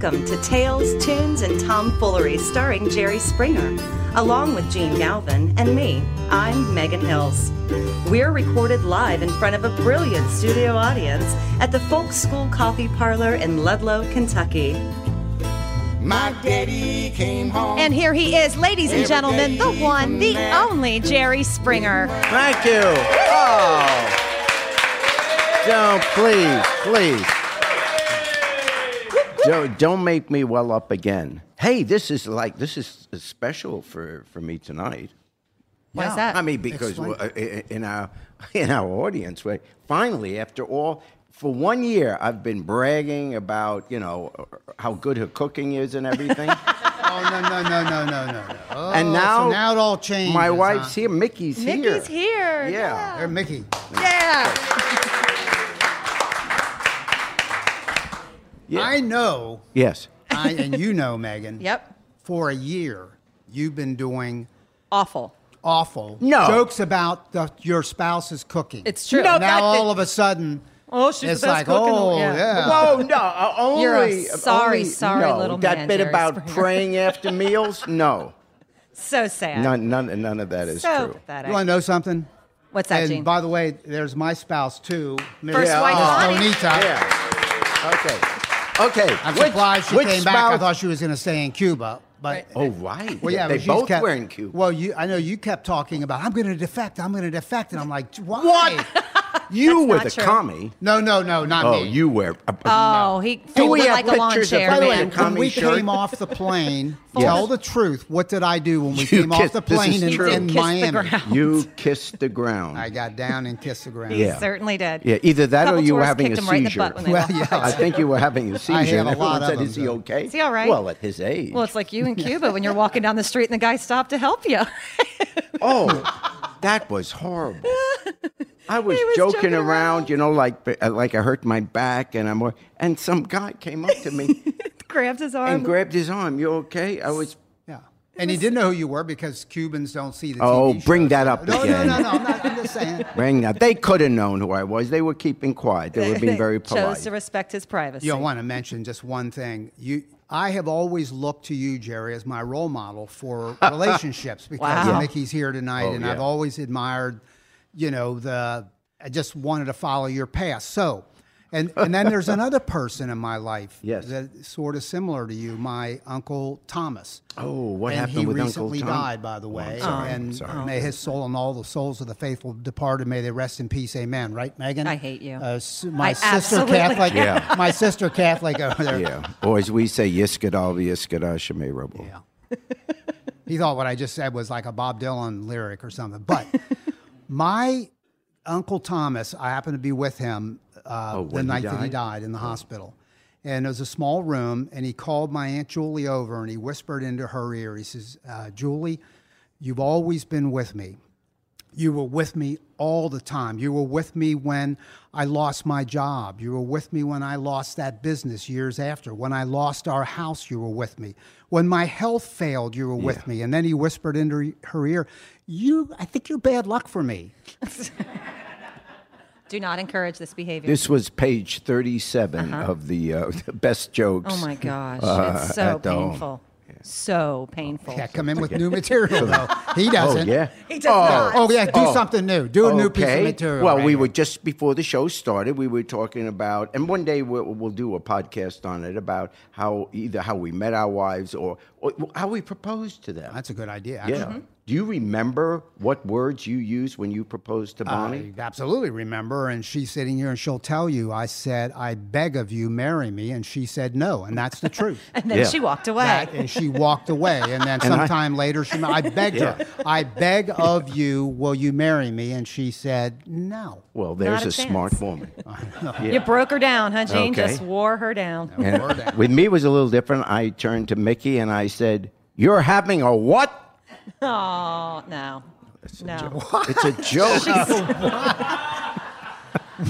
Welcome to Tales, Tunes, and Tomfoolery starring Jerry Springer, along with Jene Galvin and me. I'm Megan Hills. We're recorded live in front of a brilliant studio audience at the Folk School Coffee Parlor in Ludlow, Kentucky. My daddy came home. And here he is, ladies and gentlemen, the one, the only Jerry Springer. Thank you. Oh. Don't, please, please. Don't, don't make me well up again. Hey, this is like, this is special for, for me tonight. Why is that? I mean, because Explain. uh, i- in our, in our audience, right, finally, after all, for one year, I've been bragging about, you know, how good her cooking is and everything. Oh no no no no no no no. Oh, and now, so now it all changes. My huh? wife's here. Mickey's here. Mickey's here. Yeah. There, Mickey. Yeah. Yeah. I know, Yes. I, and you know, Megan. Yep. For a year, you've been doing Awful. awful No. jokes about the, your spouse's cooking. It's true. No, now that- all of a sudden, Oh, she's the it's best like, cook in the- oh yeah. yeah. Whoa, no, uh, only. You're a sorry, only- sorry no, little That man, bit Jerry about Springer. praying after meals, no, So sad. none, none, none of that is so true. pathetic. You want to know something? What's that, and Jene? by the way, there's my spouse too. Miss- First Yeah, wife, oh. Bonnie. Bonita. Yeah. Okay. Okay. I'm which- surprised she which came back. I thought she was going to stay in Cuba, but Oh right. Well, yeah, they but she's both kept, were in Cuba. Well, you, I know you kept talking about I'm going to defect. I'm going to defect, and I'm like, why? What? You That's were the true. commie. No, no, no, not Oh, me. you were. uh, Oh, he Do we have like a lawn pictures of chair, By the way, man. man? when we shirt? came off the plane, Yes. tell the truth. What did I do when we You came off the plane in, in Miami? You kissed the ground. I got down and kissed the ground. He Yeah. certainly did. yeah, either that or you were having a kicked him right seizure. butt when they Well, yeah. I think you were having a seizure, had a lot of said, them, "Is he okay?" Is he all right? Well, at his age. Well, it's like you in Cuba when you're walking down the street and the guy stopped to help you. Oh, that was horrible. I was, was joking, joking around, around. you know, like uh, like I hurt my back, and I'm and some guy came up to me Grabbed his arm. and grabbed his arm. You okay? I was. Yeah. And he didn't know who you were because Cubans don't see the Oh, TV bring shows. that up no, again. No, no, no, I'm, not, I'm just saying. Bring that. They could have known who I was. They were keeping quiet. They were being very Chose polite. to respect his privacy. You know, I want to mention just one thing. You, I have always looked to you, Jerry, as my role model for relationships because Wow. Mickey's here tonight, Oh, and yeah. I've always admired, you know, the. I just wanted to follow your path. So, and and then there's another person in my life Yes. that's sort of similar to you, my uncle Thomas. Oh, what and happened he with Uncle recently died, by the way. I'm sorry, I'm and sorry. may his soul and all the souls of the faithful departed may they rest in peace. Amen. Right, Megan? I hate you. Uh, my I sister Catholic. Yeah. My sister Catholic over there. Yeah. Or as we say, Yiskadal Yiskada Shemay Rabo. Yeah. he thought what I just said was like a Bob Dylan lyric or something. But my Uncle Thomas, I happened to be with him uh, Oh, the night that he died? died in the hospital. And it was a small room, and he called my Aunt Julie over and he whispered into her ear, he says, uh, Julie, you've always been with me. You were with me all the time. You were with me when I lost my job. You were with me when I lost that business years after. When I lost our house, you were with me. When my health failed, you were with me. And then he whispered into her ear, "You, I think you're bad luck for me." Do not encourage this behavior. This was page 37 of the, uh, the best jokes. oh my gosh. uh, it's so at the painful. So painful. Yeah, come in with new material though. He doesn't. Oh, yeah. He does not. Oh yeah, do something new. Do a new piece of material. Well, right we here. were just before the show started. We were talking about, and one day we'll, we'll do a podcast on it about how either how we met our wives or, or how we proposed to them. That's a good idea. Actually. yeah. Do you remember what words you used when you proposed to Bonnie? I absolutely remember. And she's sitting here and she'll tell you, I said, I beg of you, marry me. And she said no. And that's the truth. And then Yeah. she walked away. That, and she walked away. And then And I- sometime later, she, I begged her, I beg of you, will you marry me? And she said no. well, there's Not a a, smart chance. woman. You broke her down, huh, Jene? Okay. Just wore her down. And Word out. with me it was a little different. I turned to Mickey and I said, "You're having a what?" Oh, no. No. It's a joke.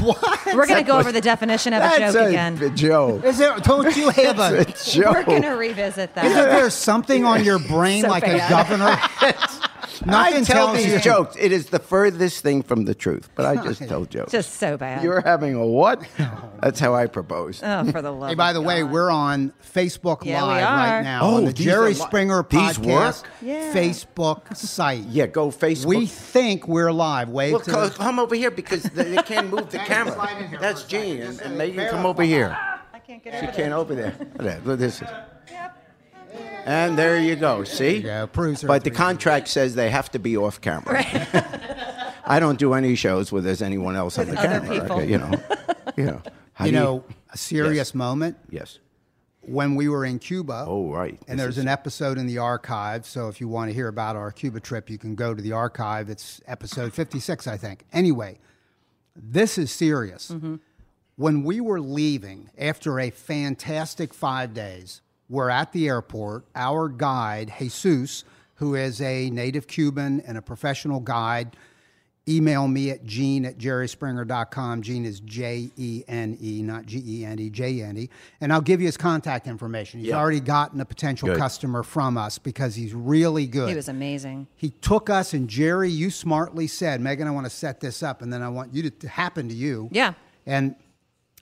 What? We're going to go over the definition of a That's joke a, again. a joke. Is there, don't you have a, It's a joke. We're going to revisit that. Isn't there something on your brain So like a bad. governor? Nothing I tell tells these you- jokes. It is the furthest thing from the truth, but I just tell jokes. Just so bad. You're having a what? That's how I propose. oh, for the love Hey, by of the way, we're on Facebook Yeah, we Live are. right now Oh, on the these Jerry are li- Springer these podcast work? Yeah. Facebook site. Yeah, go Facebook. We think we're live. Wave Well, to co- the- come over here because they, they can't move the camera. slide in here That's for a second. Jene, and, Just and to Megan, come verify. over here. I can't get She over can't there. over there. Look at that. Look, this is. And there you go. See? Yeah, proves But the three. contract says they have to be off camera. I don't do any shows where there's anyone else on the other camera. people. okay, you know. You know. How You do know, a serious Yes. moment Yes. when we were in Cuba. Oh, right. And This there's is- an episode in the archive. So if you want to hear about our Cuba trip, you can go to the archive. It's episode 56, I think. Anyway, this is serious. Mm-hmm. When we were leaving after a fantastic five days, we're at the airport. Our guide, Jesus, who is a native Cuban and a professional guide, email me at jene at jerryspringer.com. Jene is J E N E, not G E N E, J N E. And I'll give you his contact information. He's Yeah. already gotten a potential Good. customer from us because he's really good. He was amazing. He took us, and Jerry, you smartly said, Megan, I want to set this up, and then I want you to, to happen to you. Yeah. And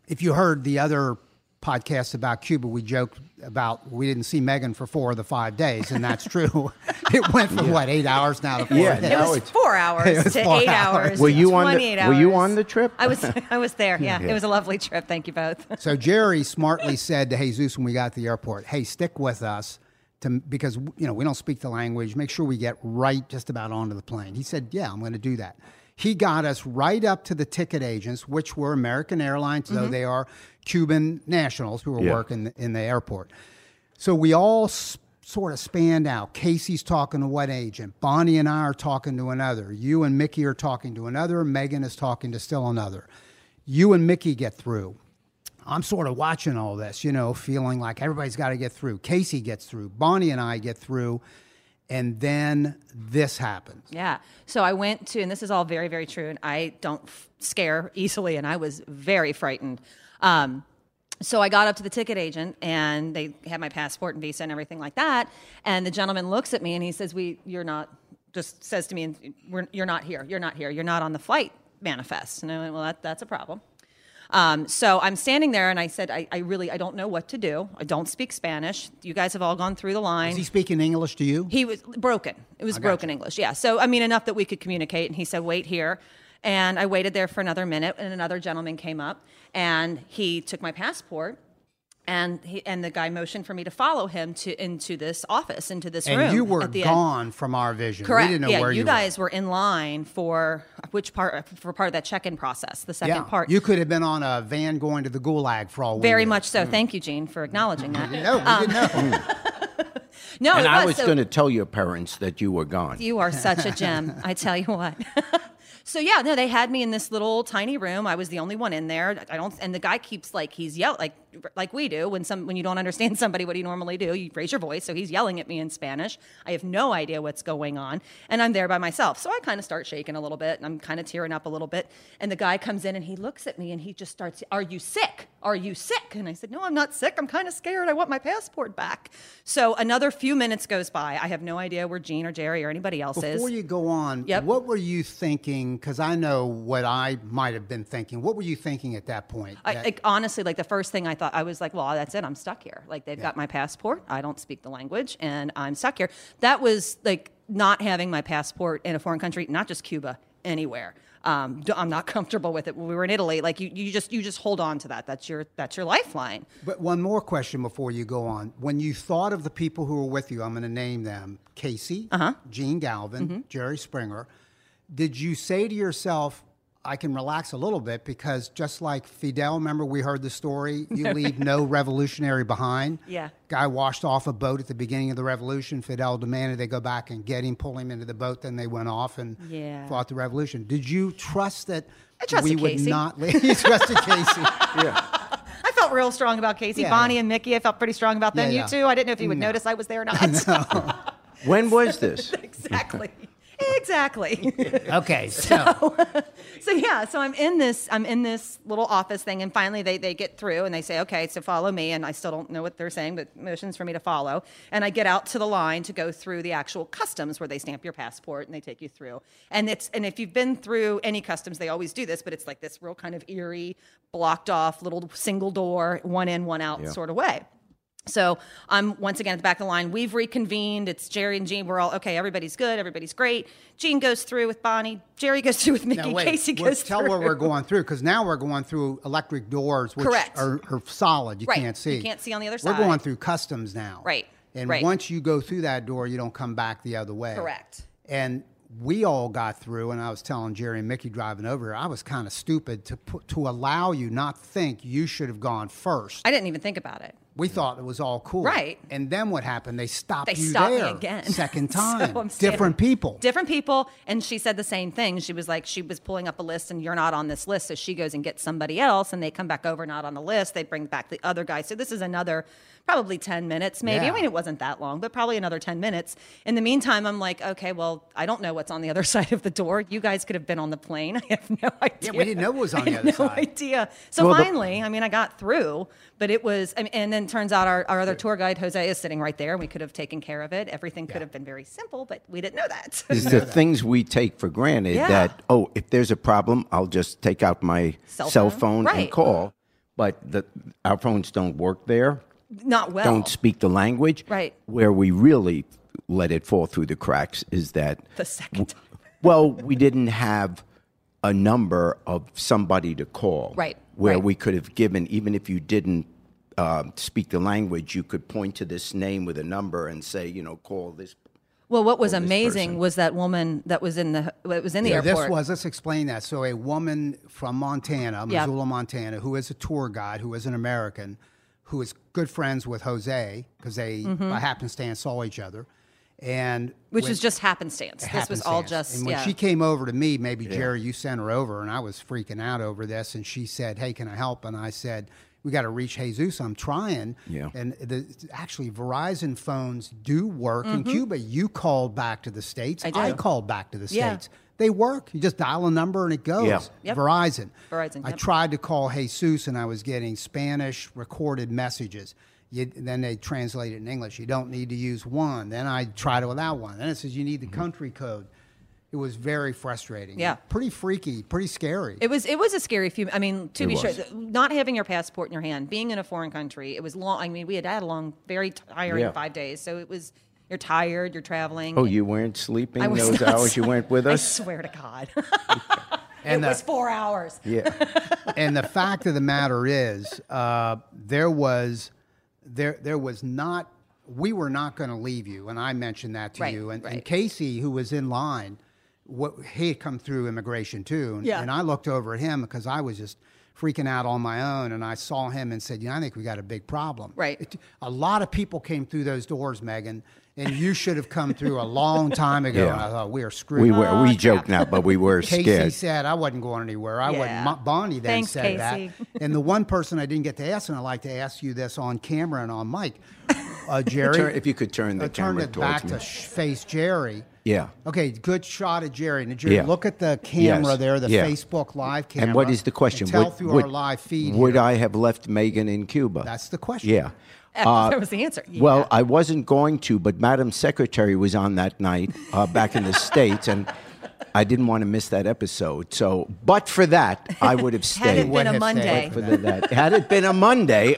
if you heard the other podcast about Cuba, we joked about we didn't see Megan for four of the five days, and that's true. it went from what eight hours now to four Yeah, days. It was four hours It was to four eight hours. hours. Were you on the- 28 were you hours. on the trip? I was. I was there. Yeah, Yeah. it was a lovely trip. Thank you both. So Jerry smartly said to Jesus when we got to the airport, "Hey, stick with us." To, because you know we don't speak the language, make sure we get right just about onto the plane. He said, "Yeah, I'm going to do that." He got us right up to the ticket agents, which were American Airlines, though mm-hmm. they are Cuban nationals who were Yeah. working in the airport. So we all s- sort of spanned out. Casey's talking to one agent. Bonnie and I are talking to another. You and Mickey are talking to another. Megan is talking to still another. You and Mickey get through. I'm sort of watching all this, you know, feeling like everybody's got to get through. Casey gets through. Bonnie and I get through. And then this happens. Yeah. So I went to, and this is all very, very true, and I don't f- scare easily, and I was very frightened. Um, so I got up to the ticket agent, and they had my passport and visa and everything like that. And the gentleman looks at me, and he says, "We, you're not." Just says to me, "You're not here. You're not here. You're not on the flight manifest." And I went, "Well, that, that's a problem." Um, so I'm standing there, and I said, I, "I really, I don't know what to do. I don't speak Spanish. You guys have all gone through the line." Is he speaking English to you? He was broken. It was broken English. Yeah. So I mean, enough that we could communicate. And he said, "Wait here," and I waited there for another minute, and another gentleman came up, and he took my passport. And he, and the guy motioned for me to follow him to into this office, into this room. and you were at the end. gone from our vision. Correct. We didn't know yeah, where you you guys were. in line for which part for part of that check-in process, the were. second Yeah. part. You could have been on a van going to the gulag for all we very knew. much so. Mm. Thank you, Jene, for acknowledging that. No, we didn't know. Um, no, And it I was, was so- going to tell your parents that you were gone. You are such a gem. I tell you what. so yeah, no, they had me in this little tiny room. I was the only one in there. I don't, and the guy keeps like he's yell like like we do when some when you don't understand somebody. What do you normally do? You raise your voice. So he's yelling at me in Spanish. I have no idea what's going on, and I'm there by myself. So I kind of start shaking a little bit, and I'm kind of tearing up a little bit. And the guy comes in and he looks at me and he just starts, "Are you sick? Are you sick?" And I said, "No, I'm not sick. I'm kind of scared. I want my passport back." So another few minutes goes by. I have no idea where Jene or Jerry or anybody else is. Before you go on, Yep. what were you thinking? Because I know what I might have been thinking. What were you thinking at that point? I, That- like, honestly, like the first thing I thought, I was like, well, that's it. I'm stuck here. Like they've got my passport. I don't speak the language, and I'm stuck here. That was like not having my passport in a foreign country, not just Cuba, anywhere. Um, I'm not comfortable with it. When we were in Italy, like you, you just you just hold on to that. That's your that's your lifeline. But one more question before you go on. When you thought of the people who were with you, I'm going to name them Casey, Uh-huh. Jene Galvin, Mm-hmm. Jerry Springer. Did you say to yourself, I can relax a little bit because just like Fidel, remember we heard the story, you leave no revolutionary behind? Yeah. Guy washed off a boat at the beginning of the revolution. Fidel demanded they go back and get him, pull him into the boat. Then they went off and Yeah. fought the revolution. Did you trust that I we would Casey. not leave? you trusted Casey. Yeah. I felt real strong about Casey, Yeah, Bonnie, yeah. and Mickey. I felt pretty strong about them. Yeah, you yeah. too. I didn't know if you would No. notice I was there or not. When was this? exactly. Exactly. Okay, so so yeah, so I'm in this I'm in this little office thing, and finally they they get through and they say, okay, so follow me, and I still don't know what they're saying, but motions for me to follow, and I get out to the line to go through the actual customs where they stamp your passport and they take you through, and it's and if you've been through any customs, they always do this, but it's like this real kind of eerie, blocked off little single door, one in, one out Yeah. sort of way. So I'm once again at the back of the line. We've reconvened. It's Jerry and Jene. We're all okay. Everybody's good. Everybody's great. Jene goes through with Bonnie. Jerry goes through with Mickey. now wait, Casey goes tell through. where we're going through because now we're going through electric doors, which Correct. Are, are solid. You Right. can't see. You can't see on the other side. We're going through customs now. Right. And Right. once you go through that door, you don't come back the other way. Correct. And we all got through, and I was telling Jerry and Mickey driving over here, I was kind of stupid to put, to allow you not think you should have gone first. I didn't even think about it. We thought it was all cool. Right. And then what happened? They stopped They you stopped me again. second So time. I'm Different people. Different people. And she said the same thing. She was like, she was pulling up a list and you're not on this list. So she goes and gets somebody else and they come back over not on the list. They bring back the other guy. So this is another probably 10 minutes, maybe. Yeah. I mean, it wasn't that long, but probably another 10 minutes. In the meantime, I'm like, okay, well, I don't know what's on the other side of the door. You guys could have been on the plane. I have no idea. Yeah, we didn't know what was on I the had other no side. idea. So Well, the- finally, I mean, I got through, but it was, I mean, and then turns out our, our other tour guide, Jose, is sitting right there. We could have taken care of it. Everything could have been very simple, but we didn't know that. Is the things we take for granted Yeah. that oh, if there's a problem, I'll just take out my Cell cell, phone. phone, and call. But the, our phones don't work there. Not well. Don't speak the language. Right. Where we really let it fall through the cracks is that the second time. well, we didn't have a number of somebody to call. Right, Where right. we could have given, even if you didn't uh, speak the language, you could point to this name with a number and say, you know, call this. Well, what was amazing person. was that woman that was in the that was in the Yeah, airport. this was, let's explain that. So, a woman from Montana, Yeah. Missoula, Montana, who is a tour guide, who is an American, who is good friends with Jose because they, by happenstance, saw each other. And Mm-hmm. which when- was just happenstance. This was all just And when yeah. she came over to me, maybe Jerry, you sent her over, and I was freaking out over this. And she said, "Hey, can I help?" And I said, "We got to reach Jesus. I'm trying." Yeah. And the, actually, Verizon phones do work in Mm-hmm. Cuba. You called back to the states. I do. called back to the Yeah. states. They work. You just dial a number and it goes. Yeah. Yep. Verizon. Verizon, I yep. tried to call Jesus and I was getting Spanish recorded messages. You, then they translate it in English. You don't need to use one. Then I tried it without one. Then it says you need the mm-hmm. country code. It was very frustrating. Yeah. Pretty freaky, pretty scary. It was it was a scary few. I mean, to It be was. sure, not having your passport in your hand, being in a foreign country, it was long. I mean, we had had a long, very tiring Yeah. five days. So it was. You're tired. You're traveling. Oh, you weren't sleeping I was those not hours you weren't with us. I swear to God, And it the- was four hours. Yeah. and the fact of the matter is, uh, there was, there, there was not. We were not going to leave you, and I mentioned that to Right, you. And, and. Casey, who was in line, what he had come through immigration too, and, Yeah. and I looked over at him because I was just freaking out on my own, and I saw him and said, "You know, I think we got a big problem." Right. It- a lot of people came through those doors, Megan, and you should have come through a long time ago. Yeah. And I thought we are screwed. We were. we Oh, joke now, but we were scared. Casey scared. said I wasn't going anywhere. I Yeah. wasn't. Bonnie then Thanks, said Casey. that. And the one person I didn't get to ask, and I'd like to ask you this on camera and on mic, uh, Jerry. Turn- if you could turn the uh, turn camera it towards back me. to sh- face Jerry. Yeah. Okay, good shot of Jerry. Now, Jerry, Yeah. look at the camera Yes. there, the Yeah. Facebook live camera. And what is the question? and tell Would- through would- our live feed. Would here. I have left Megan in Cuba? That's the question. Yeah. that was the answer. Well, I wasn't going to, but Madam Secretary was on that night uh, back in the States, and I didn't want to miss that episode. So, but for that, I would have stayed. had it stayed. been a Monday, for the, that. Had it been a Monday,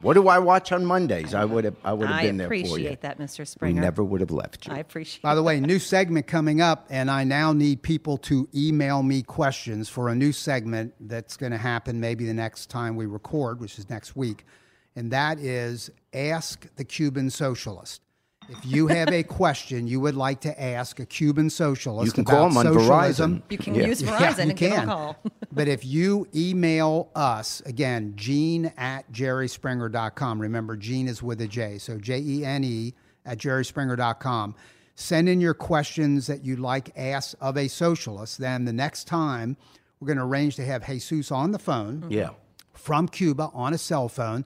what do I watch on Mondays? I would have. I would have I been there for you. I appreciate that, Mr. Springer. We Springer. never would have left you. I appreciate. By the way, new segment coming up, and I now need people to email me questions for a new segment that's going to happen maybe the next time we record, which is next week. And that is Ask the Cuban Socialist. If you have a question you would like to ask a Cuban socialist You can about call 'em on socialism, Verizon. You can Yeah. use yeah, Verizon you and give them a call. but if you email us, again, Jene at jerryspringer.com. Remember, Jene is with a J. So J E N E at jerryspringer.com. Send in your questions that you'd like asked of a socialist. Then the next time, we're going to arrange to have Jesus on the phone yeah. from Cuba on a cell phone,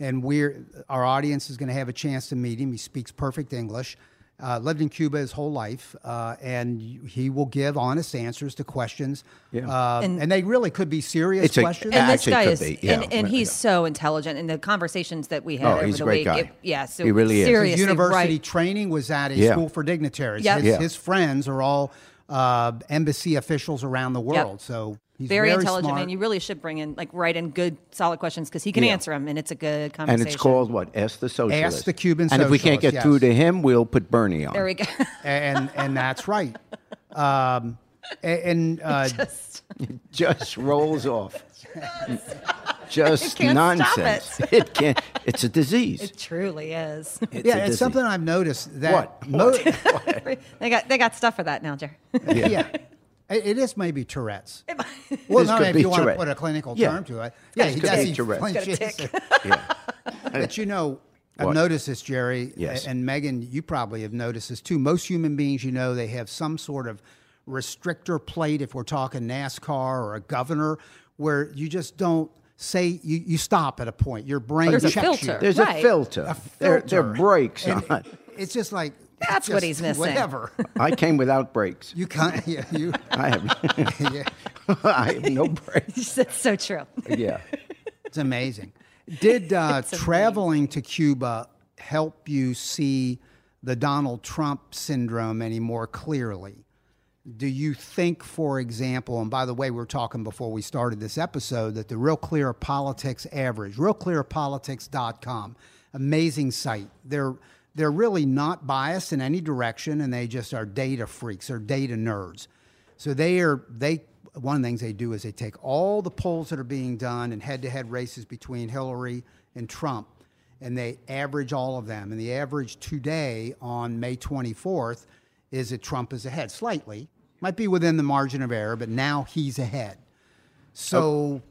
and we're our audience is going to have a chance to meet him. He speaks perfect English. Uh, lived in Cuba his whole life, uh, and he will give honest answers to questions. Yeah. Uh, and, And- they really could be serious It's a- questions. and this guy is, be, yeah. and, and he's Yeah. so intelligent. And the conversations that we had Oh, over he's a the great week, guy. it- yeah, so He really is. His his university right. training was at a Yeah. school for dignitaries. Yep. His, Yeah. his friends are all uh, embassy officials around the world. So he's very, very, intelligent smart. man. You really should bring in like write in good, solid questions because he can Yeah. answer them, and it's a good conversation. And conversation. it's called what? Ask the Socialist. Ask the Cuban And if we can't Socialist, get through to him, we'll put Bernie on. There we go. and and that's right. Um, a- and uh, Just rolls off. Just can't stop nonsense. It. can't. It's a disease. it truly is. It's yeah, it's disease. something I've noticed that What? mo- they got they got stuff for that now, Jerry. yeah. It it is maybe Tourette's. Well, This no, could if be you want to Tourette. put a clinical Yeah. term to it. Yeah, This he could does. be He Tourette's. flinches. yeah. But you know, I've What? noticed this, Jerry, Yes. and Megan, you probably have noticed this too. Most human beings, you know, they have some sort of restrictor plate, if we're talking NASCAR or a governor, where you just don't say, you, you stop at a point. Your brain There's a checks filter. you. There's Right. a filter. A There, there filter. are brakes And on. It's just like, That's what he's missing. Whatever. I came without brakes. You can't, yeah, you, I have. yeah. I have no brakes. That's so true. Yeah. It's amazing. Did uh, traveling to Cuba help you see the Donald Trump syndrome any more clearly? Do you think, for example, and by the way, we were talking before we started this episode, that the Real Clear Politics average, realclearpolitics.com, amazing site. They're they're really not biased in any direction, and they just are data freaks or data nerds. So they are they one of the things they do is they take all the polls that are being done and head-to-head races between Hillary and Trump, and they average all of them. And the average today on May 24th is that Trump is ahead slightly, might be within the margin of error, but now he's ahead. So, oh.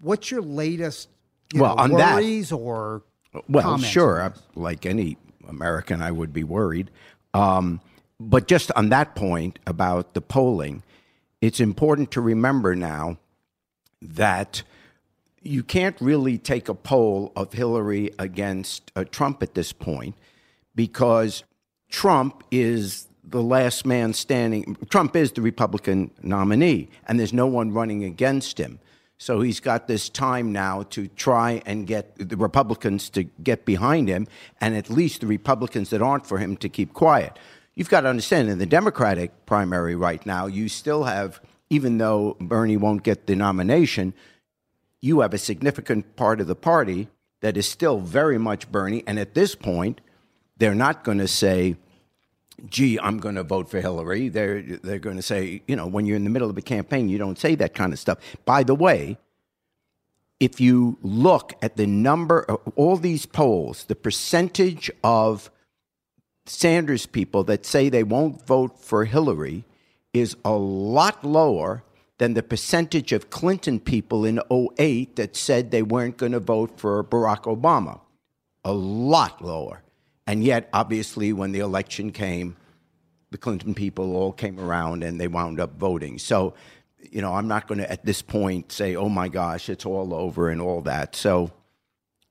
what's your latest you Well, know, on that- or Well, comments sure. Uh, this? like any American, I would be worried. Um, but just on that point about the polling, it's important to remember now that you can't really take a poll of Hillary against uh, Trump at this point because Trump is the last man standing. Trump is the Republican nominee, and there's no one running against him. So he's got this time now to try and get the Republicans to get behind him, and at least the Republicans that aren't for him to keep quiet. You've got to understand in the Democratic primary right now, you still have, even though Bernie won't get the nomination, you have a significant part of the party that is still very much Bernie. And at this point, they're not going to say, gee, I'm going to vote for Hillary. They're, they're going to say, you know, when you're in the middle of a campaign, you don't say that kind of stuff. By the way, if you look at the number of all these polls, the percentage of Sanders people that say they won't vote for Hillary is a lot lower than the percentage of Clinton people in 08 that said they weren't going to vote for Barack Obama. A lot lower. And yet, obviously, when the election came, the Clinton people all came around and they wound up voting. So, you know, I'm not going to at this point say, oh my gosh, it's all over and all that. So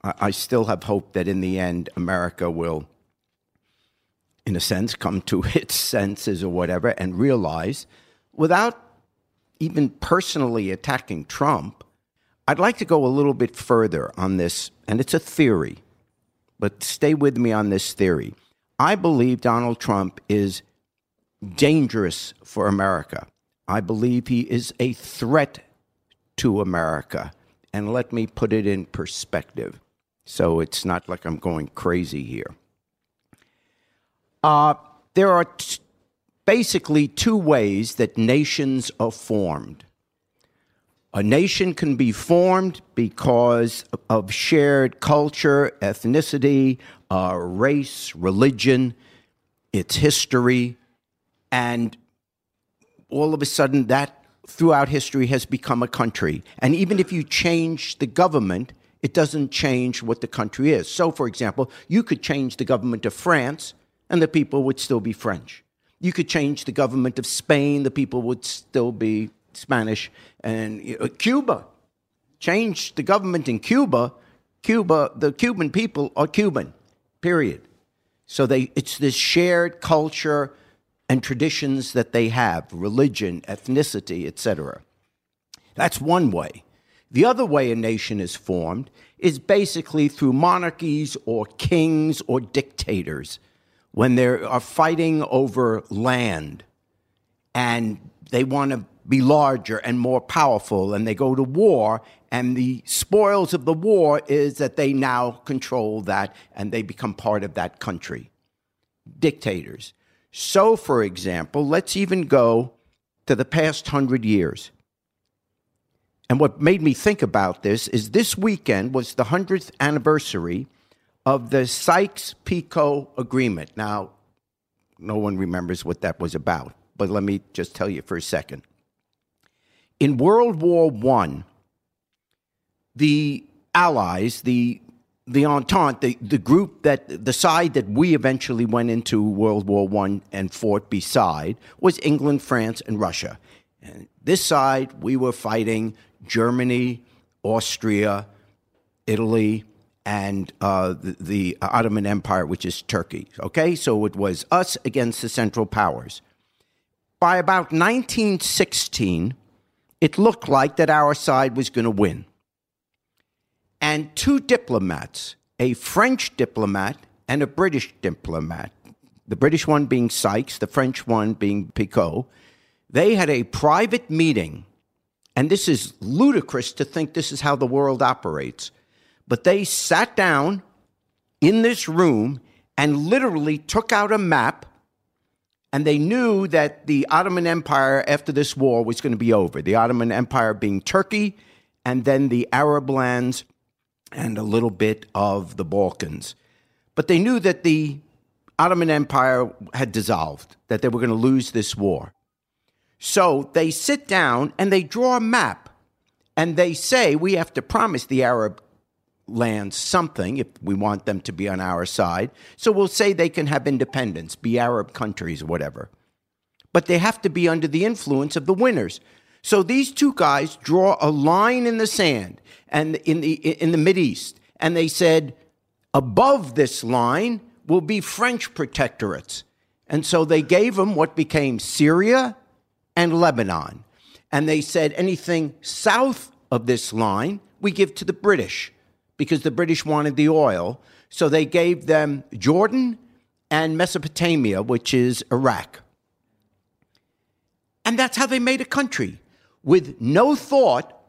I, I still have hope that in the end, America will, in a sense, come to its senses or whatever and realize without even personally attacking Trump, I'd like to go a little bit further on this, and it's a theory, but stay with me on this theory. I believe Donald Trump is dangerous for America. I believe he is a threat to America. And let me put it in perspective so it's not like I'm going crazy here. Uh, there are t- basically two ways that nations are formed. A nation can be formed because of shared culture, ethnicity, uh, race, religion, its history, and all of a sudden that throughout history has become a country. And even if you change the government, it doesn't change what the country is. So, for example, you could change the government of France and the people would still be French. You could change the government of Spain, the people would still be Spanish. And uh, Cuba, change the government in Cuba, Cuba, the Cuban people are Cuban, period. So they, it's this shared culture and traditions that they have, religion, ethnicity, etc. That's one way. The other way a nation is formed is basically through monarchies or kings or dictators when they are fighting over land and they want to be larger and more powerful and they go to war and the spoils of the war is that they now control that and they become part of that country. Dictators. So for example let's even go to the past 100 years. And what made me think about this is this weekend was the 100th anniversary of the Sykes Picot Agreement. Now, no one remembers what that was about, but let me just tell you for a second. In World War I, the Allies, the the Entente, the, the group that the side that we eventually went into World War I and fought beside was England, France, and Russia. And this side, we were fighting Germany, Austria, Italy, and uh, the, the, Ottoman Empire, which is Turkey. Okay, so it was us against the Central Powers. By about 1916, it looked like that our side was going to win. And two diplomats, a French diplomat and a British diplomat, the British one being Sykes, the French one being Picot, they had a private meeting and this is ludicrous to think this is how the world operates. But they sat down in this room and literally took out a map. And they knew that the Ottoman Empire after this war was going to be over. The Ottoman Empire being Turkey, and then the Arab lands, and a little bit of the Balkans. But they knew that the Ottoman Empire had dissolved, that they were going to lose this war. So they sit down and they draw a map and they say, we have to promise the Arab lands something if we want them to be on our side. So we'll say they can have independence, be Arab countries, whatever. But they have to be under the influence of the winners. So these two guys draw a line in the sand and in the in the East, and they said above this line will be French protectorates. And so they gave them what became Syria and Lebanon. And they said anything south of this line, we give to the British because the British wanted the oil. So they gave them Jordan and Mesopotamia, which is Iraq. And that's how they made a country with no thought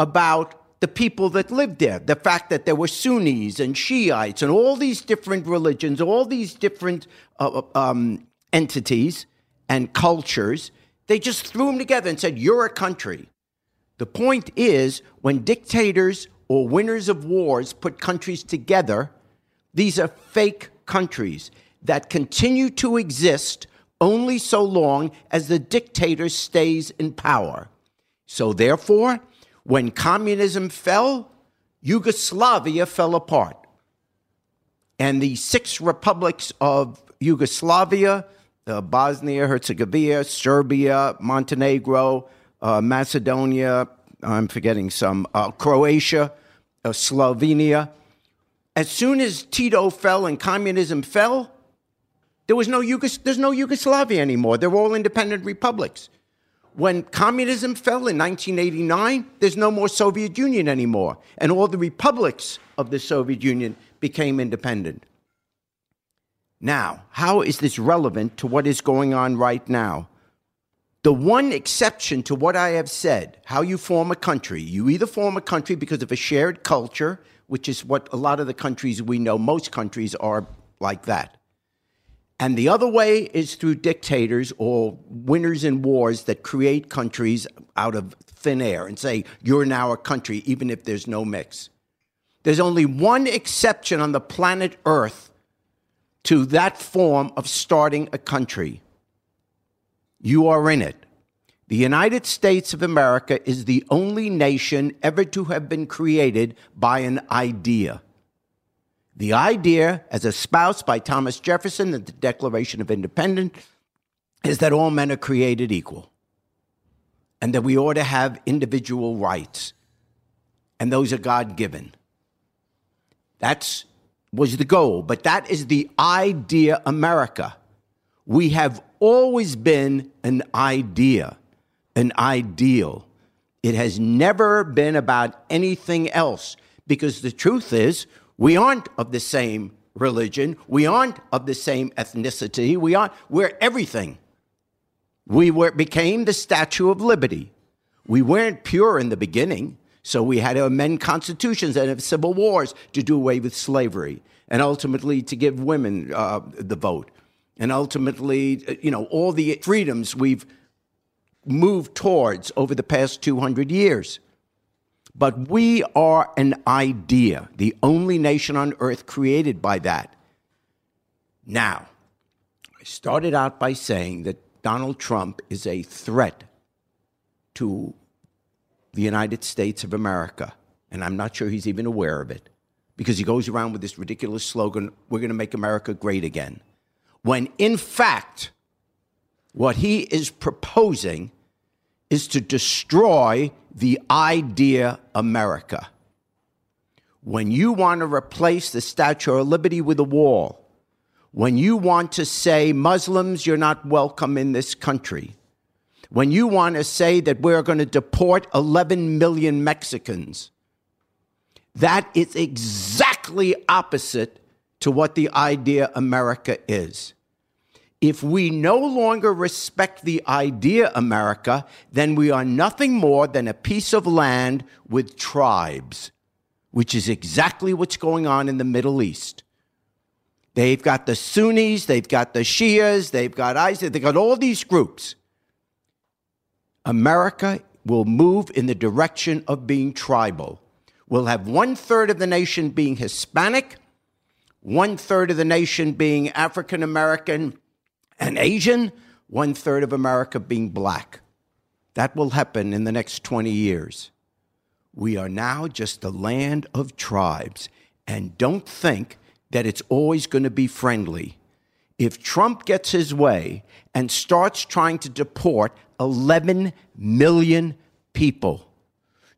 about the people that lived there. The fact that there were Sunnis and Shiites and all these different religions, all these different uh, um, entities and cultures they just threw them together and said, You're a country. The point is, when dictators or winners of wars put countries together, these are fake countries that continue to exist only so long as the dictator stays in power. So, therefore, when communism fell, Yugoslavia fell apart. And the six republics of Yugoslavia uh, Bosnia, Herzegovina, Serbia, Montenegro, uh, Macedonia, I'm forgetting some, uh, Croatia, uh, Slovenia. As soon as Tito fell and communism fell, there was no Yugos- there's no Yugoslavia anymore. They're all independent republics. When communism fell in 1989, there's no more Soviet Union anymore, and all the republics of the Soviet Union became independent. Now, how is this relevant to what is going on right now? The one exception to what I have said, how you form a country, you either form a country because of a shared culture, which is what a lot of the countries we know, most countries are like that. And the other way is through dictators or winners in wars that create countries out of thin air and say, you're now a country, even if there's no mix. There's only one exception on the planet Earth to that form of starting a country. You are in it. The United States of America is the only nation ever to have been created by an idea. The idea, as espoused by Thomas Jefferson in the Declaration of Independence, is that all men are created equal and that we ought to have individual rights, and those are God given. That's was the goal, but that is the idea America. We have always been an idea, an ideal. It has never been about anything else because the truth is, we aren't of the same religion, we aren't of the same ethnicity, we aren't, we're everything. We were, became the Statue of Liberty. We weren't pure in the beginning, so we had to amend constitutions and have civil wars to do away with slavery, and ultimately to give women uh, the vote, and ultimately, uh, you know, all the freedoms we've moved towards over the past 200 years. But we are an idea, the only nation on earth created by that. Now, I started out by saying that Donald Trump is a threat to the United States of America. And I'm not sure he's even aware of it because he goes around with this ridiculous slogan, we're going to make America great again. When in fact, what he is proposing is to destroy the idea America. When you want to replace the Statue of Liberty with a wall, when you want to say Muslims, you're not welcome in this country, when you want to say that we're going to deport 11 million Mexicans, that is exactly opposite to what the idea America is. If we no longer respect the idea America, then we are nothing more than a piece of land with tribes, which is exactly what's going on in the Middle East. They've got the Sunnis, they've got the Shias, they've got ISIS, they've got all these groups. America will move in the direction of being tribal. We'll have one third of the nation being Hispanic, one third of the nation being African American, and Asian, one third of America being black. That will happen in the next 20 years. We are now just a land of tribes, and don't think that it's always going to be friendly. If Trump gets his way and starts trying to deport 11 million people,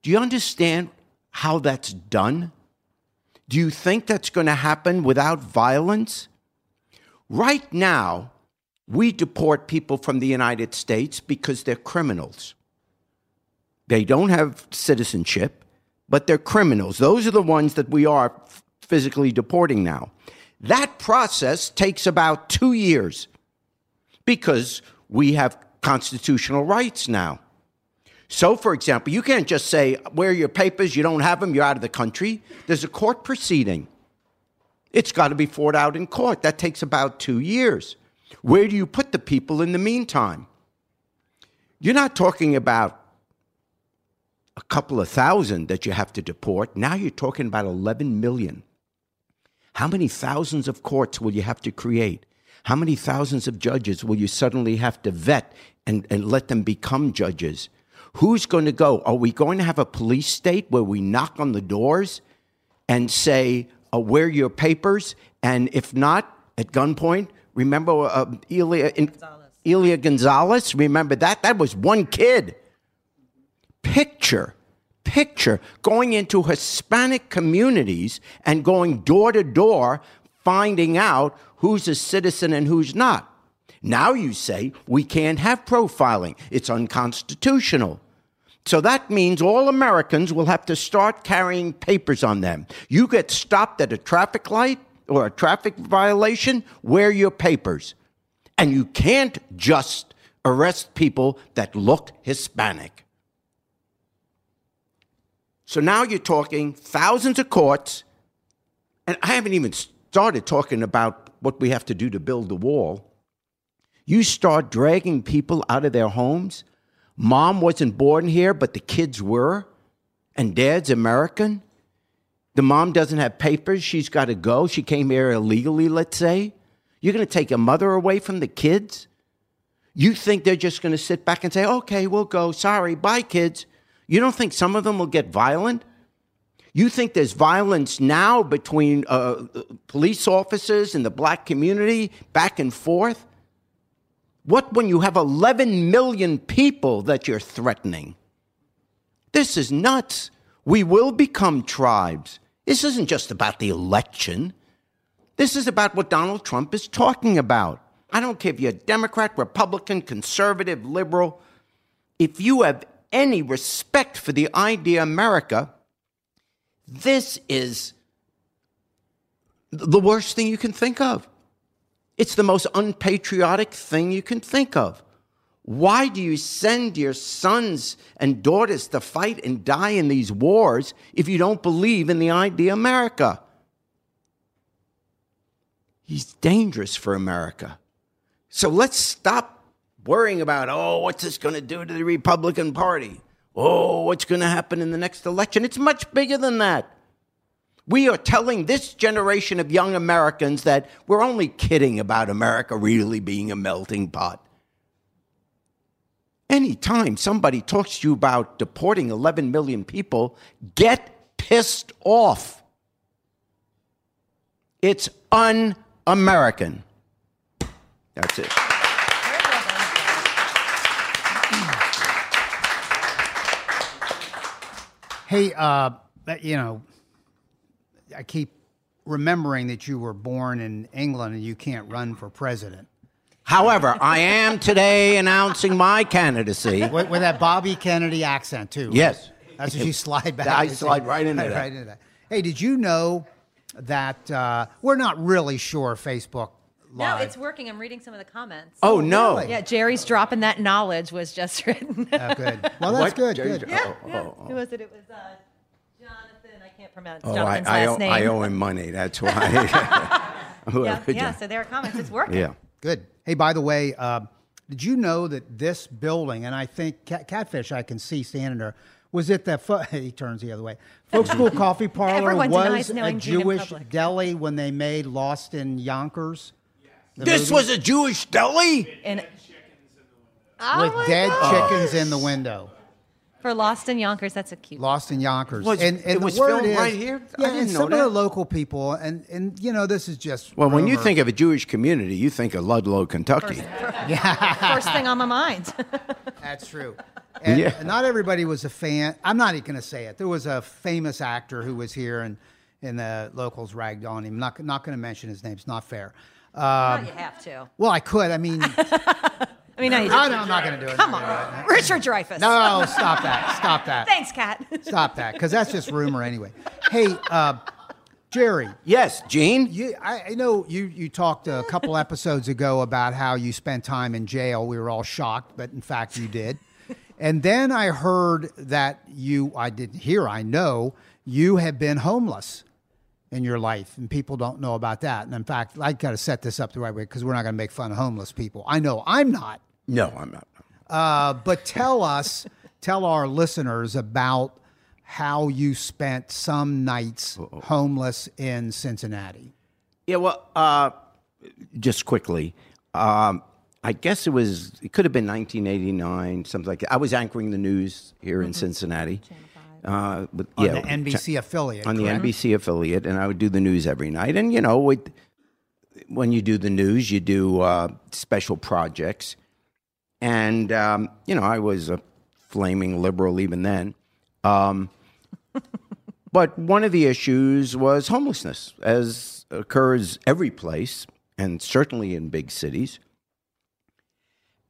do you understand how that's done? Do you think that's going to happen without violence? Right now, we deport people from the United States because they're criminals. They don't have citizenship, but they're criminals. Those are the ones that we are physically deporting now. That process takes about two years because we have constitutional rights now. So, for example, you can't just say, Where are your papers? You don't have them, you're out of the country. There's a court proceeding. It's got to be fought out in court. That takes about two years. Where do you put the people in the meantime? You're not talking about a couple of thousand that you have to deport. Now you're talking about 11 million. How many thousands of courts will you have to create? How many thousands of judges will you suddenly have to vet and, and let them become judges? Who's going to go? Are we going to have a police state where we knock on the doors and say, uh, Where are your papers? And if not, at gunpoint, Remember uh, Elian, Gonzalez. Elian Gonzalez? Remember that? That was one kid. Picture, picture going into Hispanic communities and going door to door, finding out who's a citizen and who's not. Now you say we can't have profiling, it's unconstitutional. So that means all Americans will have to start carrying papers on them. You get stopped at a traffic light, or a traffic violation, wear your papers. And you can't just arrest people that look Hispanic. So now you're talking thousands of courts, and I haven't even started talking about what we have to do to build the wall. You start dragging people out of their homes. Mom wasn't born here, but the kids were, and dad's American. The mom doesn't have papers. She's got to go. She came here illegally, let's say. You're going to take a mother away from the kids? You think they're just going to sit back and say, okay, we'll go. Sorry, bye, kids. You don't think some of them will get violent? You think there's violence now between uh, police officers and the black community back and forth? What when you have 11 million people that you're threatening? This is nuts. We will become tribes. This isn't just about the election. This is about what Donald Trump is talking about. I don't care if you're Democrat, Republican, conservative, liberal. If you have any respect for the idea America, this is the worst thing you can think of. It's the most unpatriotic thing you can think of. Why do you send your sons and daughters to fight and die in these wars if you don't believe in the idea America? He's dangerous for America. So let's stop worrying about, oh, what's this going to do to the Republican Party? Oh, what's going to happen in the next election? It's much bigger than that. We are telling this generation of young Americans that we're only kidding about America really being a melting pot. Anytime somebody talks to you about deporting 11 million people, get pissed off. It's un American. That's it. Hey, uh, you know, I keep remembering that you were born in England and you can't run for president. However, I am today announcing my candidacy. With, with that Bobby Kennedy accent, too. right? Yes. That's what you slide back. I slide right into that. Right into that. Hey, did you know that uh, we're not really sure Facebook No, it's working. I'm reading some of the comments. Oh, no. really? Yeah, Jerry's dropping that knowledge was just written. Oh, good. Well, that's What? good. Jerry- good. oh, yeah. oh, oh. Who was it? It was uh, Jonathan. I can't pronounce Oh, I, Jonathan's I, last owe, name. I owe him money. That's why. yeah, yeah. So there are comments. It's working. yeah. Good. Hey, by the way, uh, did you know that this building, and I think Cat- Catfish, I can see standing there, was it the fo- he turns the other way? Folk School Coffee Parlor Everyone denies was a knowing Gene in Jewish public. deli when they made Lost in Yonkers The This movie? was a Jewish deli? And Oh with dead God. chickens in the window. For Lost in Yonkers. That's a cute. Lost in Yonkers. Was- and, and it was filmed is- right here? I Yeah, didn't and know some that. of the local people, and and you know, this is just Well, when you think of a Jewish community, you think of Ludlow, Kentucky. First thing on my mind. That's true. And Yeah. not everybody was a fan. I'm not even going to say it. There was a famous actor who was here, and and the locals ragged on him. Not not going to mention his name. It's not fair. Uh, you have to. well, I could. I mean, I mean, no, you I, did. no, I'm not going to do it. Come Not gonna on, Richard Dreyfuss. No, stop that. Stop that. Thanks, Kat. Stop that. Because that's just rumor anyway. Hey, uh, Jerry. Yes, Jene? You, I, I know you, you talked a couple episodes ago about how you spent time in jail. We were all shocked, but in fact you did. And then I heard that you, I didn't hear, I know, you have been homeless in your life, and people don't know about that. And in fact, I got to set this up the right way because we're not going to make fun of homeless people. I know I'm not. No, I'm not. Uh, but tell us, tell our listeners about how you spent some nights homeless in Cincinnati. Yeah, well, uh, just quickly, um, I guess it was, it could have been 1989, something like that. I was anchoring the news here in Cincinnati. Uh, with, On yeah, the NBC affiliate. on the? NBC affiliate, and I would do the news every night. And you know, it, when you do the news, you do uh, special projects, and um, you know, I was a flaming liberal even then. Um, but one of the issues was homelessness, as occurs every place, and certainly in big cities.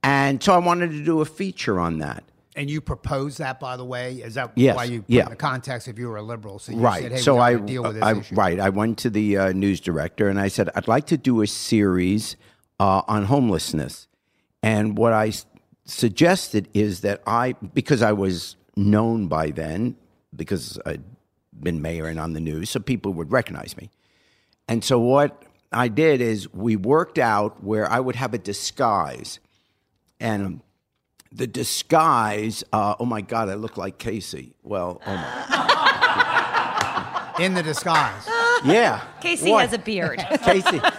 And so I wanted to do a feature on that. And you proposed that, by the way. Is that Yes, why you put yeah. in the context if you were a liberal? So you right. said, hey, so I, deal with this I issue. right. I went to the uh, news director and I said I'd like to do a series uh, on homelessness. And what I s- suggested is that I, because I was known by then, because I'd been mayor and on the news, so people would recognize me. And so what I did is we worked out where I would have a disguise, and the disguise. Uh, oh my God, I look like Casey. Well, oh my. In the disguise. Yeah. Casey What? has a beard. Casey.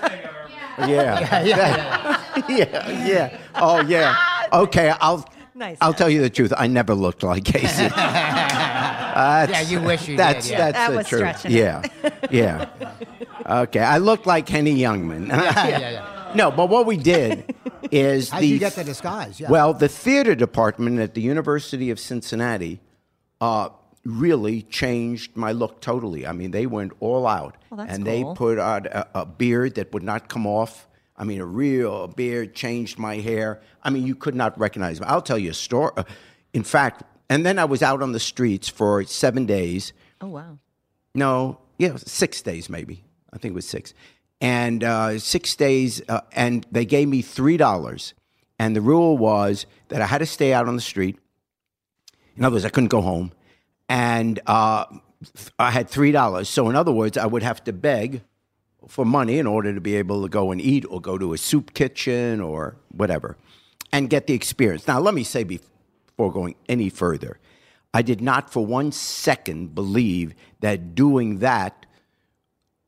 Yeah. Yeah. Yeah. yeah. Oh yeah. Okay. I'll. Nice. I'll tell you the truth. I never looked like Casey. yeah, you wish you that's did. Yeah. that's That the was truth. stretching it. Yeah. Yeah. Okay. I looked like Henny Youngman. yeah, yeah. No, but what we did is How'd the you get the disguise? Yeah. well, the theater department at the University of Cincinnati uh, really changed my look totally. I mean, they went all out, Well, that's and cool. they put out a, a beard that would not come off. I mean, a real beard changed my hair. I mean, you could not recognize me. I'll tell you a story. Uh, In fact, and then I was out on the streets for seven days. Oh wow. No, yeah, six days maybe. I think it was six. And uh, six days, uh, and they gave me three dollars. And the rule was that I had to stay out on the street. In other words, I couldn't go home, and uh, I had three dollars. So, in other words, I would have to beg for money in order to be able to go and eat or go to a soup kitchen or whatever and get the experience. Now, let me say before going any further, I did not for one second believe that doing that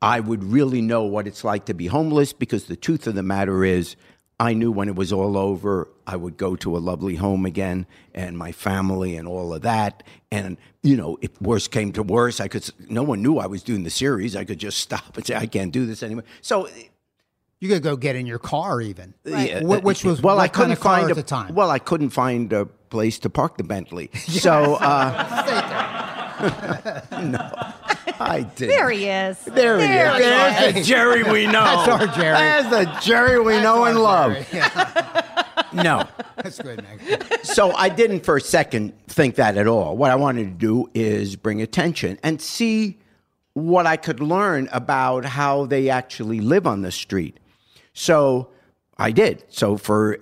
I would really know what it's like to be homeless because the truth of the matter is, I knew when it was all over, I would go to a lovely home again and my family and all of that. And, you know, if worse came to worse, I could, no one knew I was doing the series. I could just stop and say, I can't do this anymore. So, You could go get in your car even, yeah, which was well, I couldn't kind of car find at a, the time. Well, I couldn't find a place to park the Bentley. So, uh, no, I did. There he is. There he is. There's the Jerry we know. That's our Jerry. There's the Jerry we know and love. No. That's good. So I didn't for a second think that at all. What I wanted to do is bring attention and see what I could learn about how they actually live on the street. So I did. So for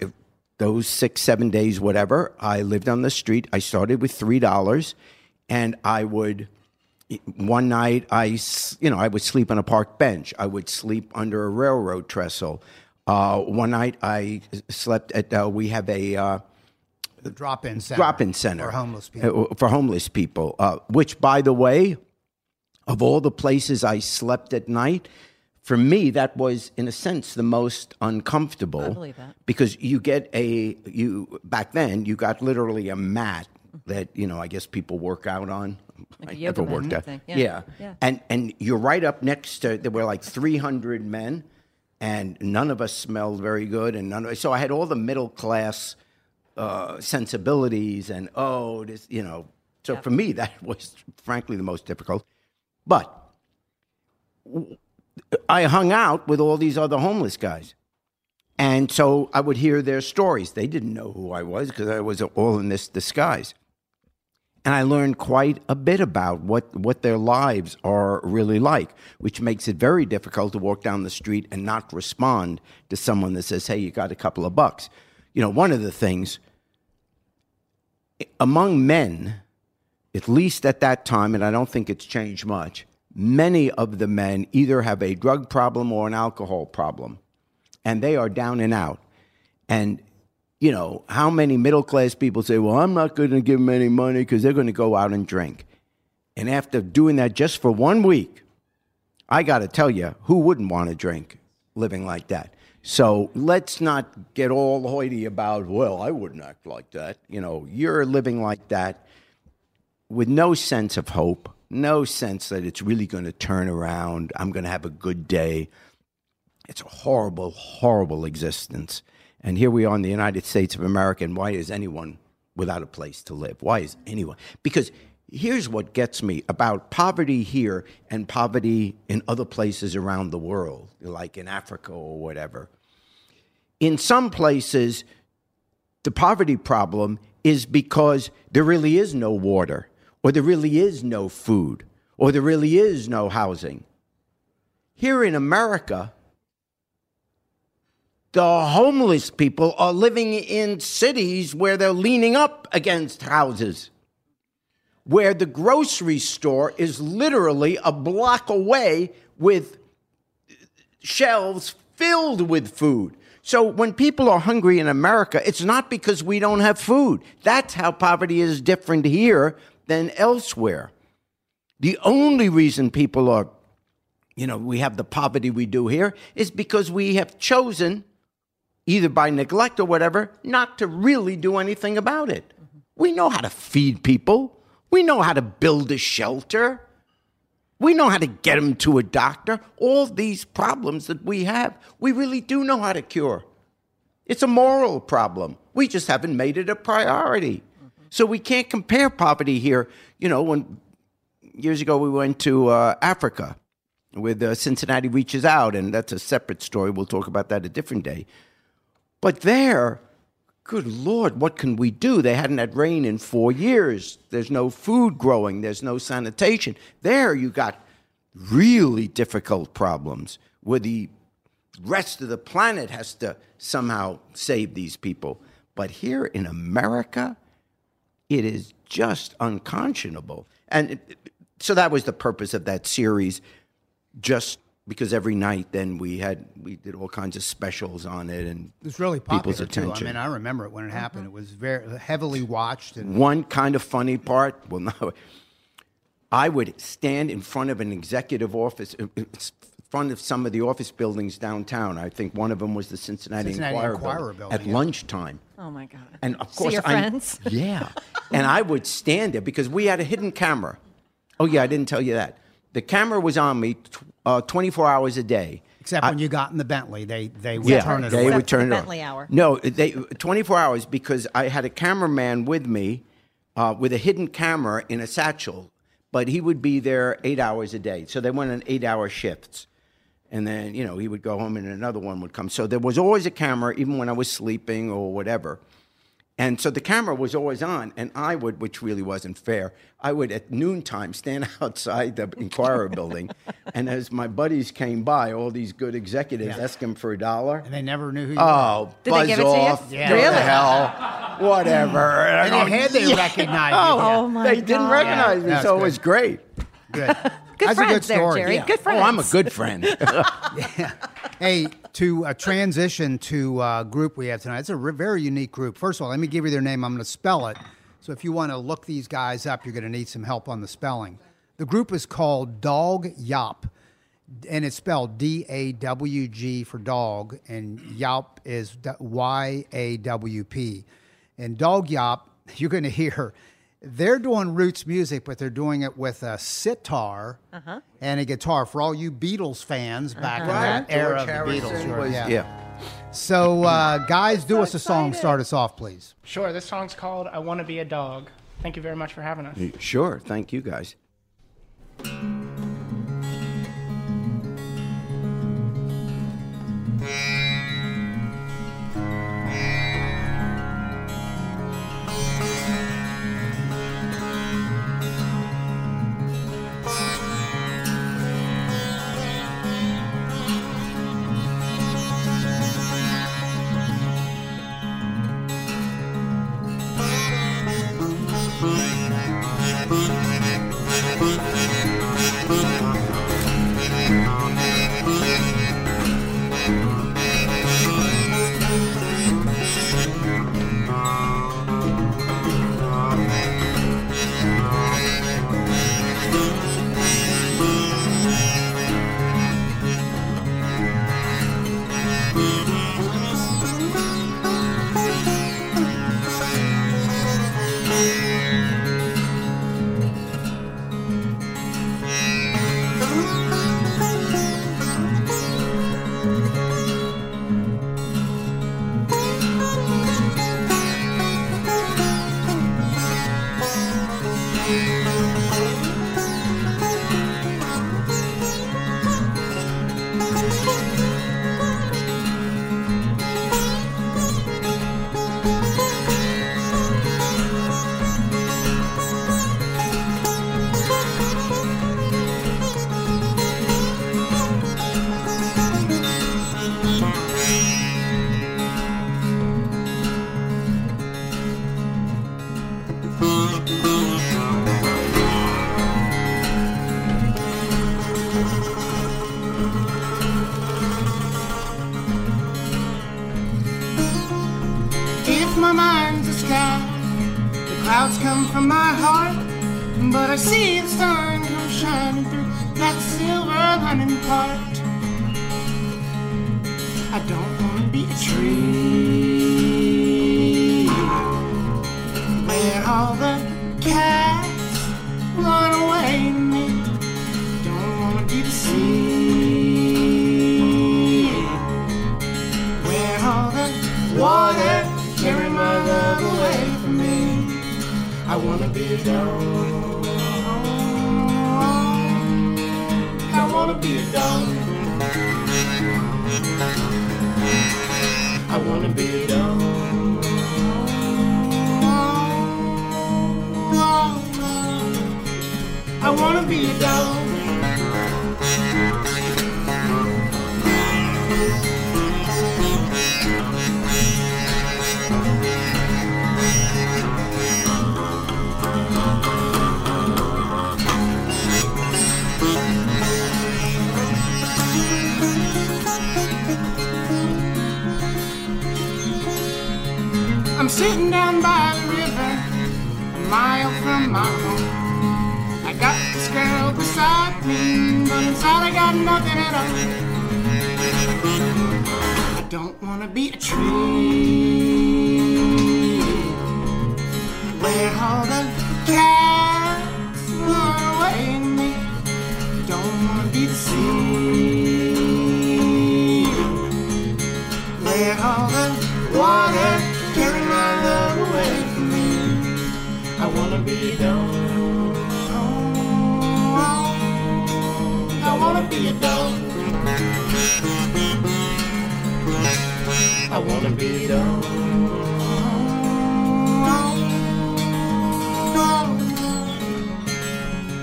those six, seven days, whatever, I lived on the street. I started with three dollars, and I would. One night, I, you know I would sleep on a park bench. I would sleep under a railroad trestle. Uh, one night, I slept at. Uh, we have a. Uh, The drop-in center. drop-in center for homeless people. Uh, for homeless people. Uh, which, by the way, of all the places I slept at night, for me that was, in a sense, the most uncomfortable. I believe that. because you get a you back then you got literally a mat that you know I guess people work out on. Like a I yoga never worked out. Yeah. Yeah. Yeah. and and you're right up next to. There were like 300 men, and none of us smelled very good, and none of so I had all the middle class uh, sensibilities and oh this you know. So for me that was frankly the most difficult. But I hung out with all these other homeless guys. And so i would hear their stories. They didn't know who i was because i was all in this disguise and i learned quite a bit about what, what their lives are really like which makes it very difficult to walk down the street and not respond to someone that says hey you got a couple of bucks you know one of the things among men, at least at that time, and I don't think it's changed much, many of the men either have a drug problem or an alcohol problem, and they are down and out. And, you know, how many middle class people say, well, I'm not going to give them any money because they're going to go out and drink. And after doing that just for one week, I got to tell you, who wouldn't want to drink living like that? So let's not get all hoity about, well, I wouldn't act like that. You know, you're living like that with no sense of hope, no sense that it's really going to turn around. I'm going to have a good day. It's a horrible, horrible existence. And here we are in the United States of America, and why is anyone without a place to live? Why is anyone? Because here's what gets me about poverty here and poverty in other places around the world, like in Africa or whatever. In some places, the poverty problem is because there really is no water, or there really is no food, or there really is no housing. Here in America, the homeless people are living in cities where they're leaning up against houses, where the grocery store is literally a block away with shelves filled with food. So when people are hungry in America, it's not because we don't have food. That's how poverty is different here than elsewhere. The only reason people are, you know, we have the poverty we do here is because we have chosen, either by neglect or whatever, not to really do anything about it. We know how to feed people, we know how to build a shelter. We know how to get them to a doctor. All these problems that we have, we really do know how to cure. It's a moral problem. We just haven't made it a priority. So we can't compare poverty here. You know, when years ago we went to uh, Africa with uh, Cincinnati Reaches Out, and that's a separate story. We'll talk about that a different day. But there, good Lord, what can we do? They hadn't had rain in four years. There's no food growing, there's no sanitation. There, you got really difficult problems where the rest of the planet has to somehow save these people. But here in America, it is just unconscionable. And so that was the purpose of that series, just because every night then we had we did all kinds of specials on it and It was really popular people's too. attention. I mean, I remember it when it uh-huh. happened. It was very heavily watched, and One kind of funny part, well, no, I would stand in front of an executive office, in front of some of the office buildings downtown. I think one of them was the Cincinnati, Cincinnati Enquirer, Enquirer building, building, at yeah. lunchtime. Oh my God. And of See course, your I- friends? yeah, and I would stand there because we had a hidden camera. Oh yeah, I didn't tell you that. The camera was on me tw- uh, 24 hours a day. except I- when you got in the Bentley, they they would yeah, turn it they away. Except would turn the it Bentley on. hour. No, they 24 hours because I had a cameraman with me uh, with a hidden camera in a satchel, but he would be there eight hours a day. So they went on eight-hour shifts, and then you know he would go home and another one would come. So there was always a camera, even when I was sleeping or whatever. And so the camera was always on, and I would, which really wasn't fair, I would at noontime stand outside the Enquirer building, and as my buddies came by, all these good executives Yeah. asking for a dollar. and they never knew who you oh, were. Oh, Did they buzz give it to you? off. Yeah. Go to Really? hell. Whatever. Mm. And Oh, they had they yeah. recognize you. Oh, Oh, my they didn't God. recognize me, Yeah, so it was great. Good. Good That's friends a good there. Jerry. Yeah. Good friends. Oh, I'm a good friend. yeah. Hey, to uh, transition to uh, group we have tonight. It's a re- very unique group. First of all, let me give you their name. I'm going to spell it. So if you want to look these guys up, you're going to need some help on the spelling. The group is called Dawg Yawp, and it's spelled D A W G for dog, and Yawp is Y A W P. And Dawg Yawp, you're going to hear. They're doing roots music, but they're doing it with a sitar and a guitar. For all you Beatles fans back in that era of the Beatles, you're- yeah. yeah. So, uh, guys, do us a song. Start us off, please. Sure, this song's called I Want to Be a Dog. Thank you very much for having us. Sure. Thank you, guys. From me. be a dog. I wanna be a dog. I wanna be a dog. I wanna be a sitting down by the river, a mile from my home. I got this girl beside me, but inside I got nothing at all. I don't wanna be a tree where all the be a dog. I wanna be a dog.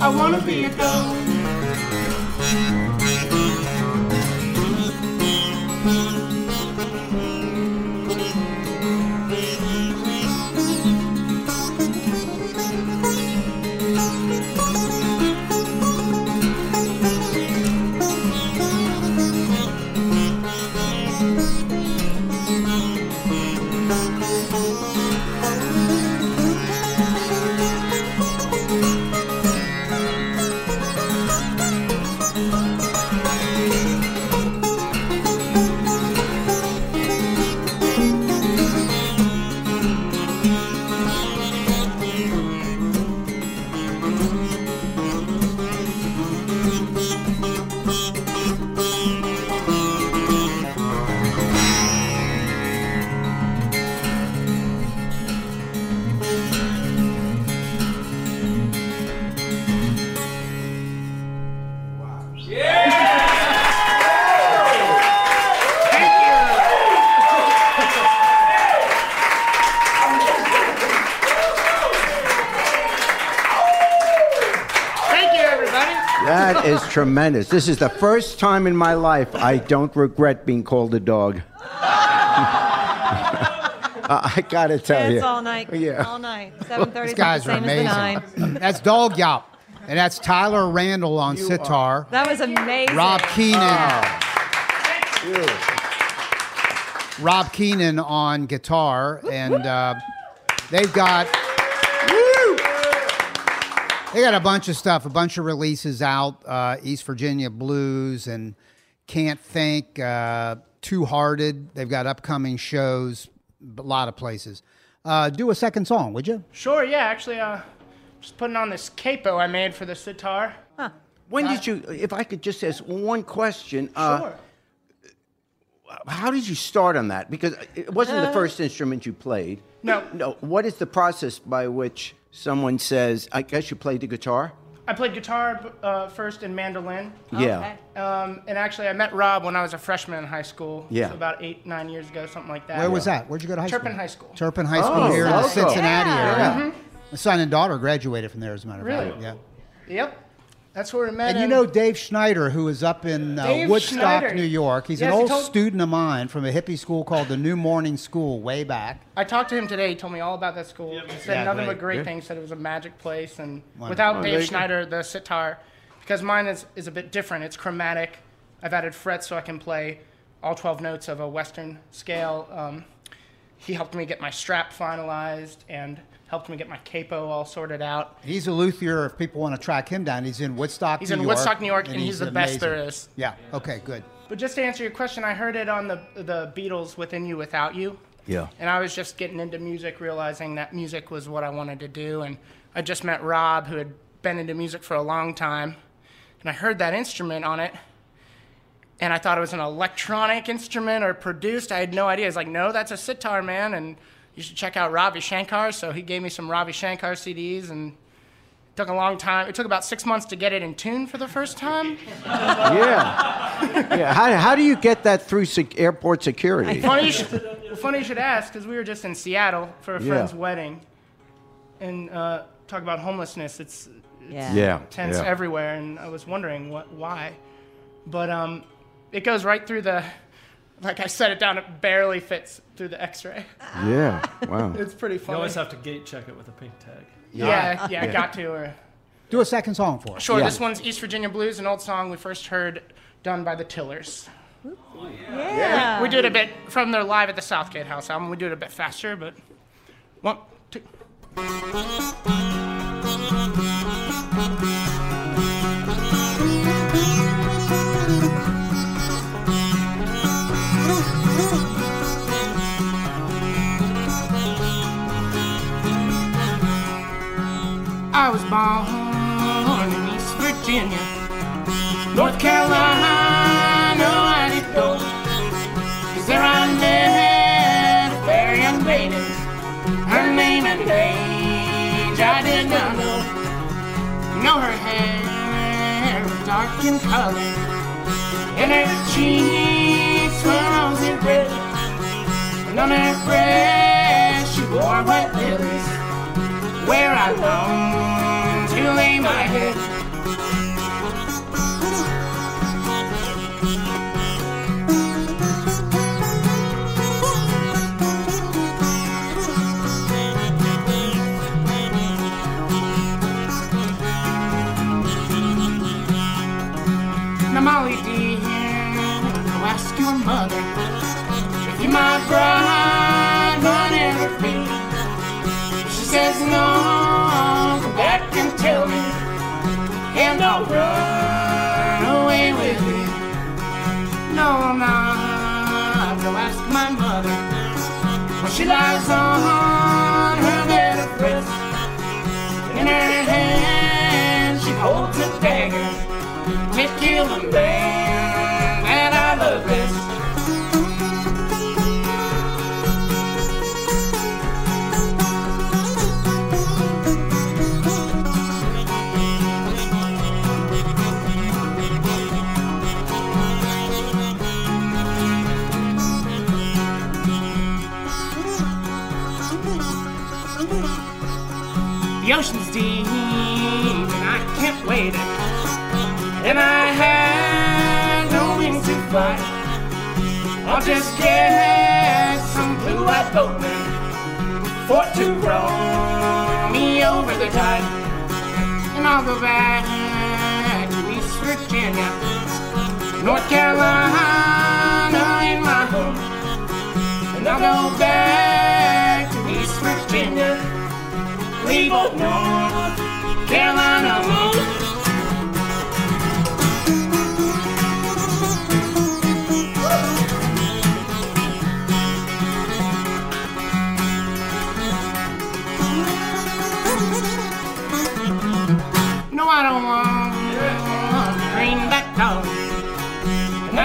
I wanna be a dog. Tremendous. This is the first time in my life I don't regret being called a dog. I gotta tell you. It's all night. Yeah. All night. 7:30 These guys are same as the nine. amazing. That's Dawg Yawp, and that's Tyler Randall on sitar. That was amazing. Rob Keenan. Ah. Rob Keenan on guitar, and uh, they've got they got a bunch of stuff, a bunch of releases out. Uh, East Virginia Blues and Can't Think, uh, Two Hearted. They've got upcoming shows, a lot of places. Uh, do a second song, would you? Sure, yeah, actually, uh, just putting on this capo I made for the sitar. When did you, if I could just ask one question, uh, Sure. how did you start on that? Because it wasn't the first instrument you played. No. No. What is the process by which someone says, I guess you played the guitar? I played guitar uh, first and mandolin. Yeah. Um, and actually, I met Rob when I was a freshman in high school. Yeah. So about eight, nine years ago, something like that. Where was that? Where'd you go to high school? Turpin High School. Turpin High School Oh, here in the. Cincinnati Yeah. area. My son and daughter graduated from there, as a matter of Really? fact. Yeah. Yep. That's where we met. And you know Dave Schneider, who is up in uh, Woodstock, Schneider. New York. He's Yes, an he old told- student of mine from a hippie school called the New Morning School way back. I talked to him today. He told me all about that school. He said Yeah, nothing great. but great Good. things. Said it was a magic place, and Wonderful. without Oh, Dave there. Schneider, the sitar, because mine is, is a bit different. It's chromatic. I've added frets so I can play all 12 notes of a Western scale. Um, he helped me get my strap finalized and helped me get my capo all sorted out. He's a luthier. If people want to track him down, he's in Woodstock, He's New in York. Woodstock, New York, and he's the best there is. amazing. is. Yeah. Okay. Good. But just to answer your question, I heard it on the the Beatles "Within You, Without You." Yeah. And I was just getting into music, realizing that music was what I wanted to do. And I just met Rob, who had been into music for a long time. And I heard that instrument on it. And I thought it was an electronic instrument or produced. I had no idea. I was like, no, that's a sitar, man. And you should check out Ravi Shankar. So he gave me some Ravi Shankar CDs and it took a long time. It took about six months to get it in tune for the first time. Yeah. yeah. How, how do you get that through sec- airport security? funny, you should, funny you should ask, because we were just in Seattle for a Yeah. friend's wedding, and uh, talk about homelessness. It's, it's Yeah. Yeah. tents yeah. everywhere, and I was wondering what why, but um, it goes right through the. Like I set it down, it barely fits through the X-ray. Yeah. Wow. It's pretty funny. You always have to gate check it with a pink tag. yeah, yeah, I Yeah. got to. Or Do a second song for us. sure, Yeah. this one's East Virginia Blues, an old song we first heard done by the Tillers. Yeah. We do it a bit from their live at the Southgate House album. We do it a bit faster, but one, two. I was born in East Virginia, North Carolina, I did go. There I met a fair young lady. Her name and age I did not know. You know her hair was dark in color, and her cheeks were rosy red. And on her breast she wore white lilies, where I longed to lay my head. Now, Molly dear, go ask your mother if you're my bride, Come back and tell me, and I'll run away with you. No, I'm not. Go ask my mother. When she lies on her bed of rest, in her hand she holds a dagger to kill the man I'll just get some blue-eyed boatman for to row me over the tide. And I'll go back to East Virginia, North Carolina in my home. And I'll go back to East Virginia, leave old North Carolina alone.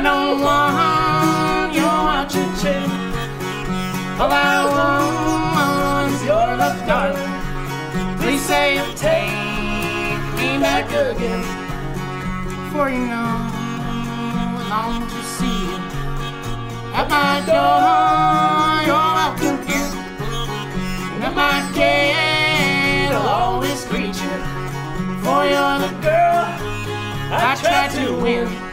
Don't want your chain. All I want is your love, darling. Please say you'll take me back again. For you know I long to see you at my door. You're welcome here. And at my gate, I'll always greet you. For you're the girl I tried to win.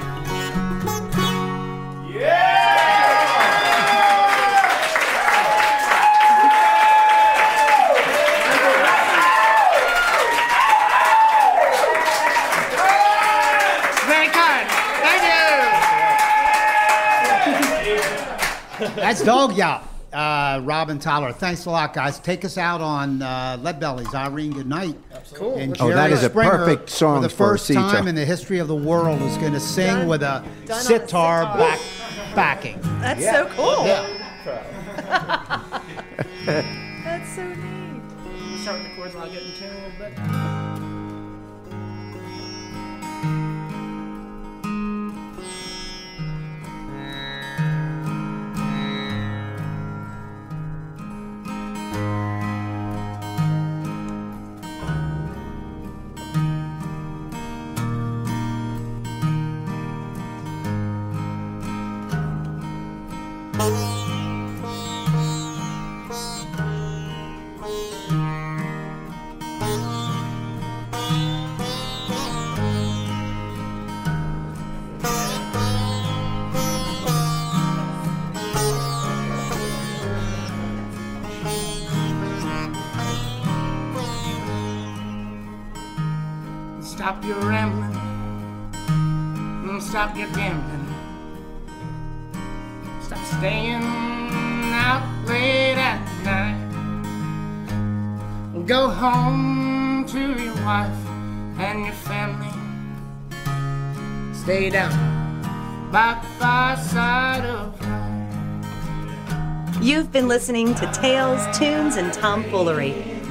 That's Dawg Yawp. Uh, Robin Tyler. Thanks a lot, guys. Take us out on uh, Lead Belly's. Irene, good night. Cool. And Oh, that Jerry is a Springer, perfect song for the first Sita. time in the history of the world is going to sing Done- with a done on a sitar, sitar. back backing. That's so cool. Yeah. That's so neat. Start with the chords and I'll get in tune a little bit. Staying out late at night. Go home to your wife and your family. Stay down by the fireside of life. You've been listening to Tales, Tunes, and Tomfoolery,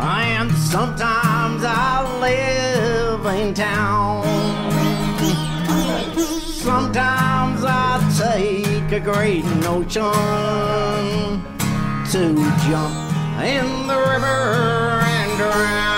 and sometimes I live in town. Sometimes I take a great notion to jump in the river and drown.